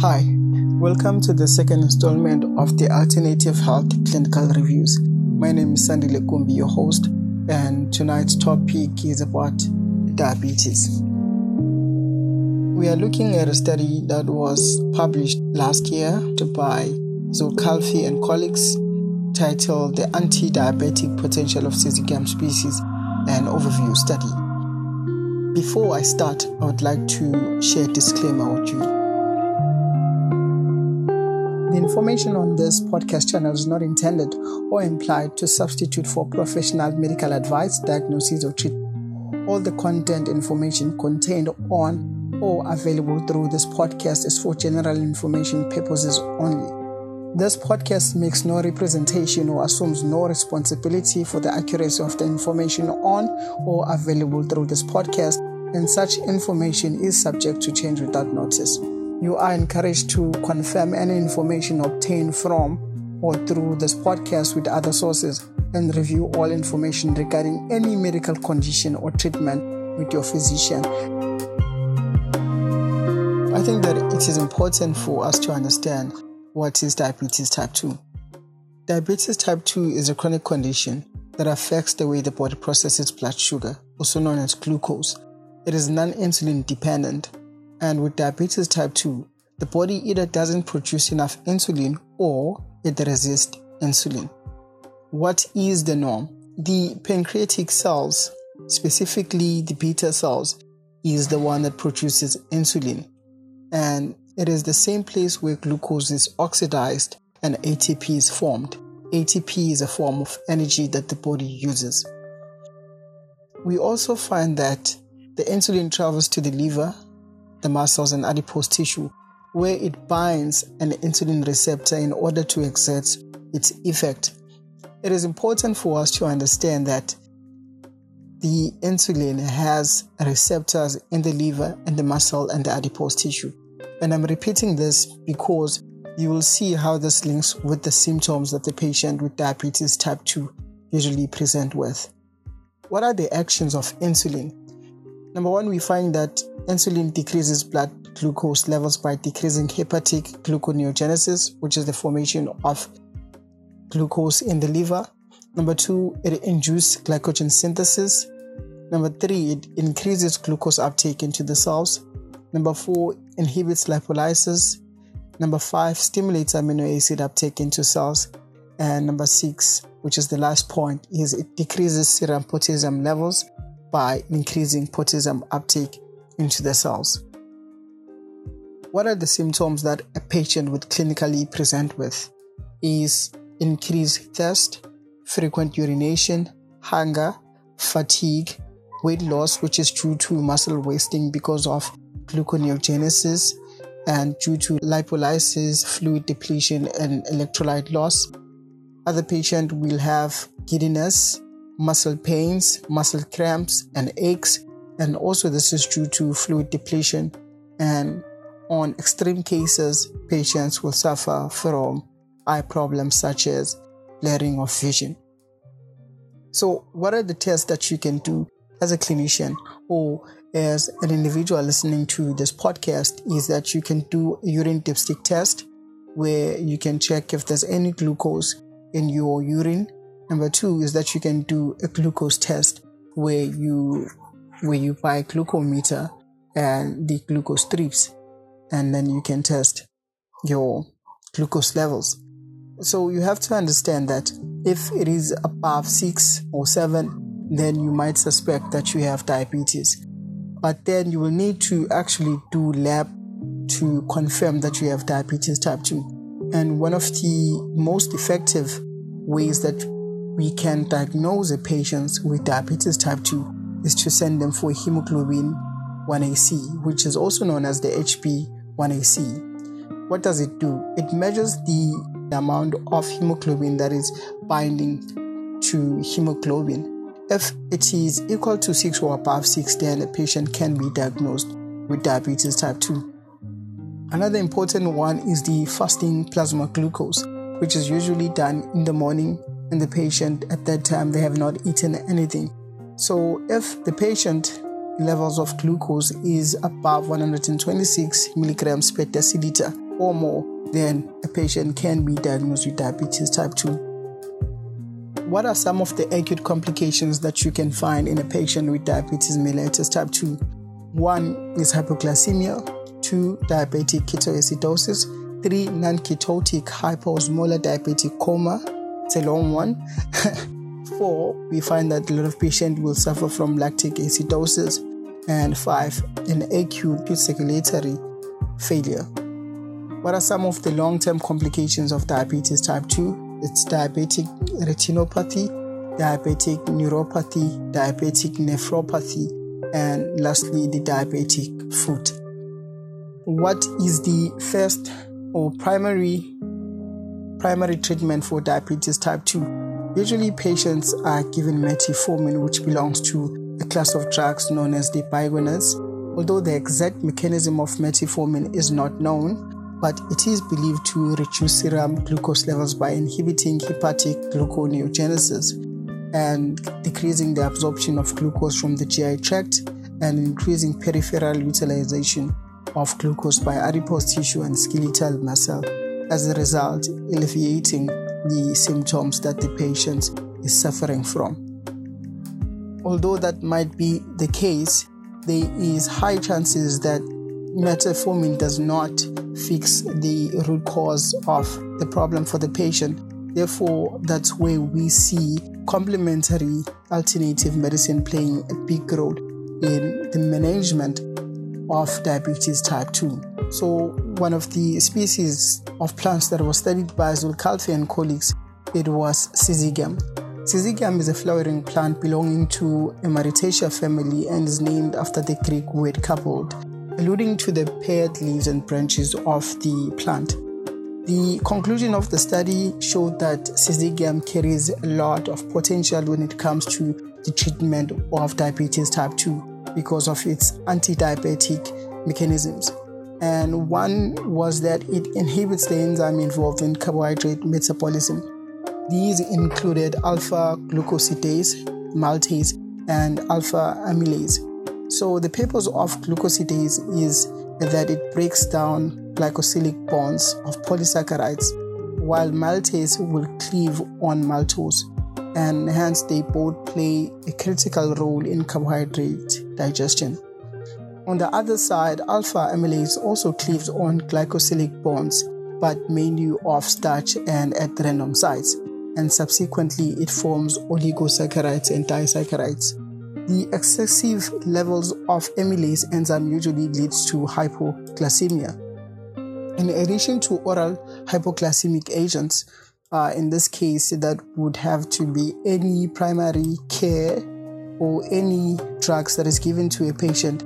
Hi, welcome to the second installment of the Alternative Health Clinical Reviews. My name is Sandy Lekumbi, your host, and tonight's topic is about diabetes. We are looking at a study that was published last year by Zulcafli and colleagues titled The Anti Diabetic Potential of Syzygium species, an overview study. Before I start, I would like to share a disclaimer with you. The information on this podcast channel is not intended or implied to substitute for professional medical advice, diagnosis, or treatment. All the content information contained on or available through this podcast is for general information purposes only. This podcast makes no representation or assumes no responsibility for the accuracy of the information on or available through this podcast, and such information is subject to change without notice. You are encouraged to confirm any information obtained from or through this podcast with other sources and review all information regarding any medical condition or treatment with your physician. I think that it is important for us to understand what is diabetes type 2. Diabetes type 2 is a chronic condition that affects the way the body processes blood sugar, also known as glucose. It is non insulin dependent and with diabetes type 2, the body either doesn't produce enough insulin or it resists insulin. What is the norm? The pancreatic cells, specifically the beta cells, is the one that produces insulin. And it is the same place where glucose is oxidized and ATP is formed. ATP is a form of energy that the body uses. We also find that the insulin travels to the liver the muscles and adipose tissue, where it binds an insulin receptor in order to exert its effect. It is important for us to understand that the insulin has receptors in the liver and the muscle and the adipose tissue. And I'm repeating this because you will see how this links with the symptoms that the patient with diabetes type 2 usually present with. What are the actions of insulin? Number one, we find that insulin decreases blood glucose levels by decreasing hepatic gluconeogenesis, which is the formation of glucose in the liver. Number two, it induces glycogen synthesis. Number three, it increases glucose uptake into the cells. Number four, inhibits lipolysis. Number five, stimulates amino acid uptake into cells. And number six, which is the last point, is it decreases serum potassium levels by increasing potassium uptake into the cells. What are the symptoms that a patient would clinically present with? Is increased thirst, frequent urination, hunger, fatigue, weight loss, which is due to muscle wasting because of gluconeogenesis and due to lipolysis, fluid depletion, and electrolyte loss. Other patient will have giddiness, muscle pains, muscle cramps, and aches. And also, this is due to fluid depletion. And on extreme cases, patients will suffer from eye problems such as blurring of vision. So, what are the tests that you can do as a clinician or as an individual listening to this podcast? Is that you can do a urine dipstick test where you can check if there's any glucose in your urine Number two is that you can do a glucose test where you where you buy glucometer and the glucose strips, and then you can test your glucose levels. So you have to understand that if it is above six or seven, then you might suspect that you have diabetes. But then you will need to actually do lab to confirm that you have diabetes type 2. And one of the most effective ways that we can diagnose a patient with diabetes type 2 is to send them for hemoglobin 1AC, which is also known as the HB1AC. What does it do? It measures the amount of hemoglobin that is binding to hemoglobin. If it is equal to 6 or above 6, then a patient can be diagnosed with diabetes type 2. Another important one is the fasting plasma glucose, which is usually done in the morning and the patient at that time they have not eaten anything. So if the patient levels of glucose is above 126 milligrams per deciliter or more, then a patient can be diagnosed with diabetes type 2. What are some of the acute complications that you can find in a patient with diabetes mellitus type 2? One is hypoglycemia, two, diabetic ketoacidosis, three, non ketotic hyposmolar diabetic coma. It's a long one. Four, we find that a lot of patients will suffer from lactic acidosis. And five, an acute circulatory failure. What are some of the long term complications of diabetes type 2? It's diabetic retinopathy, diabetic neuropathy, diabetic nephropathy, and lastly, the diabetic foot. What is the first or primary primary treatment for diabetes type 2? Usually, patients are given metformin, which belongs to a class of drugs known as the biguanides. Although the exact mechanism of metformin is not known, but it is believed to reduce serum glucose levels by inhibiting hepatic gluconeogenesis and decreasing the absorption of glucose from the GI tract and increasing peripheral utilization of glucose by adipose tissue and skeletal muscle, as a result, alleviating the symptoms that the patient is suffering from. Although that might be the case, there is high chances that metformin does not fix the root cause of the problem for the patient. Therefore, that's where we see complementary alternative medicine playing a big role in the management of diabetes type 2. So, one of the species of plants that was studied by Zulcafli and colleagues, it was Syzygium. Syzygium is a flowering plant belonging to a Myrtaceae family and is named after the Greek word coupled, alluding to the paired leaves and branches of the plant. The conclusion of the study showed that Syzygium carries a lot of potential when it comes to the treatment of diabetes type 2 because of its anti diabetic mechanisms and one was that it inhibits the enzyme involved in carbohydrate metabolism. These included alpha glucosidase, maltase, and alpha amylase. So, the purpose of glucosidase is that it breaks down glycosylic bonds of polysaccharides, while maltase will cleave on maltose, and hence they both play a critical role in carbohydrate digestion. On the other side, alpha amylase also cleaves on glycosylic bonds, but mainly off starch and at random sites, and subsequently it forms oligosaccharides and disaccharides. The excessive levels of amylase enzyme usually leads to hypoglycemia. In addition to oral hypoglycemic agents, uh, in this case, that would have to be any primary care or any drugs that is given to a patient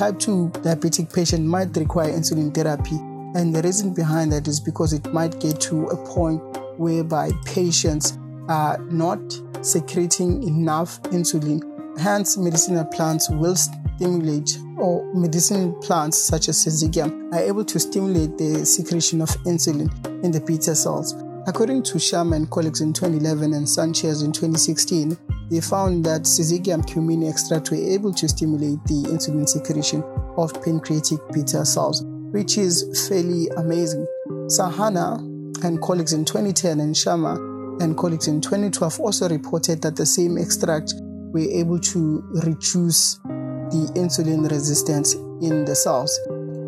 type 2 diabetic patient might require insulin therapy. And the reason behind that is because it might get to a point whereby patients are not secreting enough insulin. Hence, medicinal plants will stimulate, or medicinal plants such as Syzygium are able to stimulate the secretion of insulin in the beta cells. According to Sharma and colleagues in 2011 and Sanchez in 2016, they found that Syzygium cumini extract were able to stimulate the insulin secretion of pancreatic beta cells, which is fairly amazing. Sahana and colleagues in 2010 and Sharma and colleagues in 2012 also reported that the same extract were able to reduce the insulin resistance in the cells.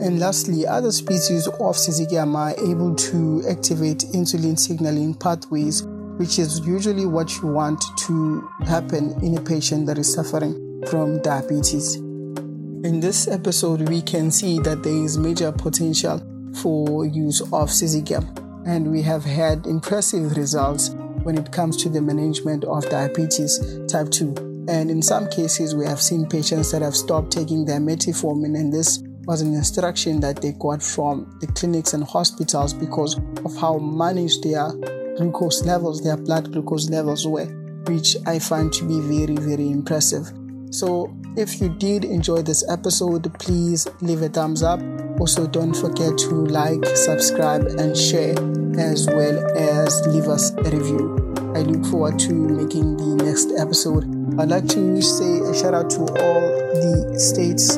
And lastly, other species of Syzygium are able to activate insulin signaling pathways which is usually what you want to happen in a patient that is suffering from diabetes. In this episode, we can see that there is major potential for use of Syzygium, and we have had impressive results when it comes to the management of diabetes type 2. And in some cases, we have seen patients that have stopped taking their metformin, and this was an instruction that they got from the clinics and hospitals because of how managed they are glucose levels, their blood glucose levels were, which I find to be very, very impressive. So, if you did enjoy this episode, please leave a thumbs up. Also, don't forget to like, subscribe, and share, as well as leave us a review. I look forward to making the next episode I'd like to say a shout out to all the states,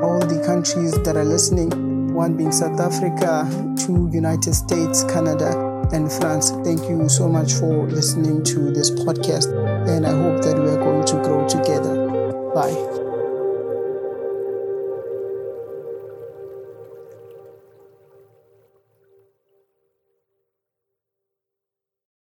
all the countries that are listening. One being South Africa, two United States, Canada, and France. Thank you so much for listening to this podcast, and I hope that we are going to grow together. Bye.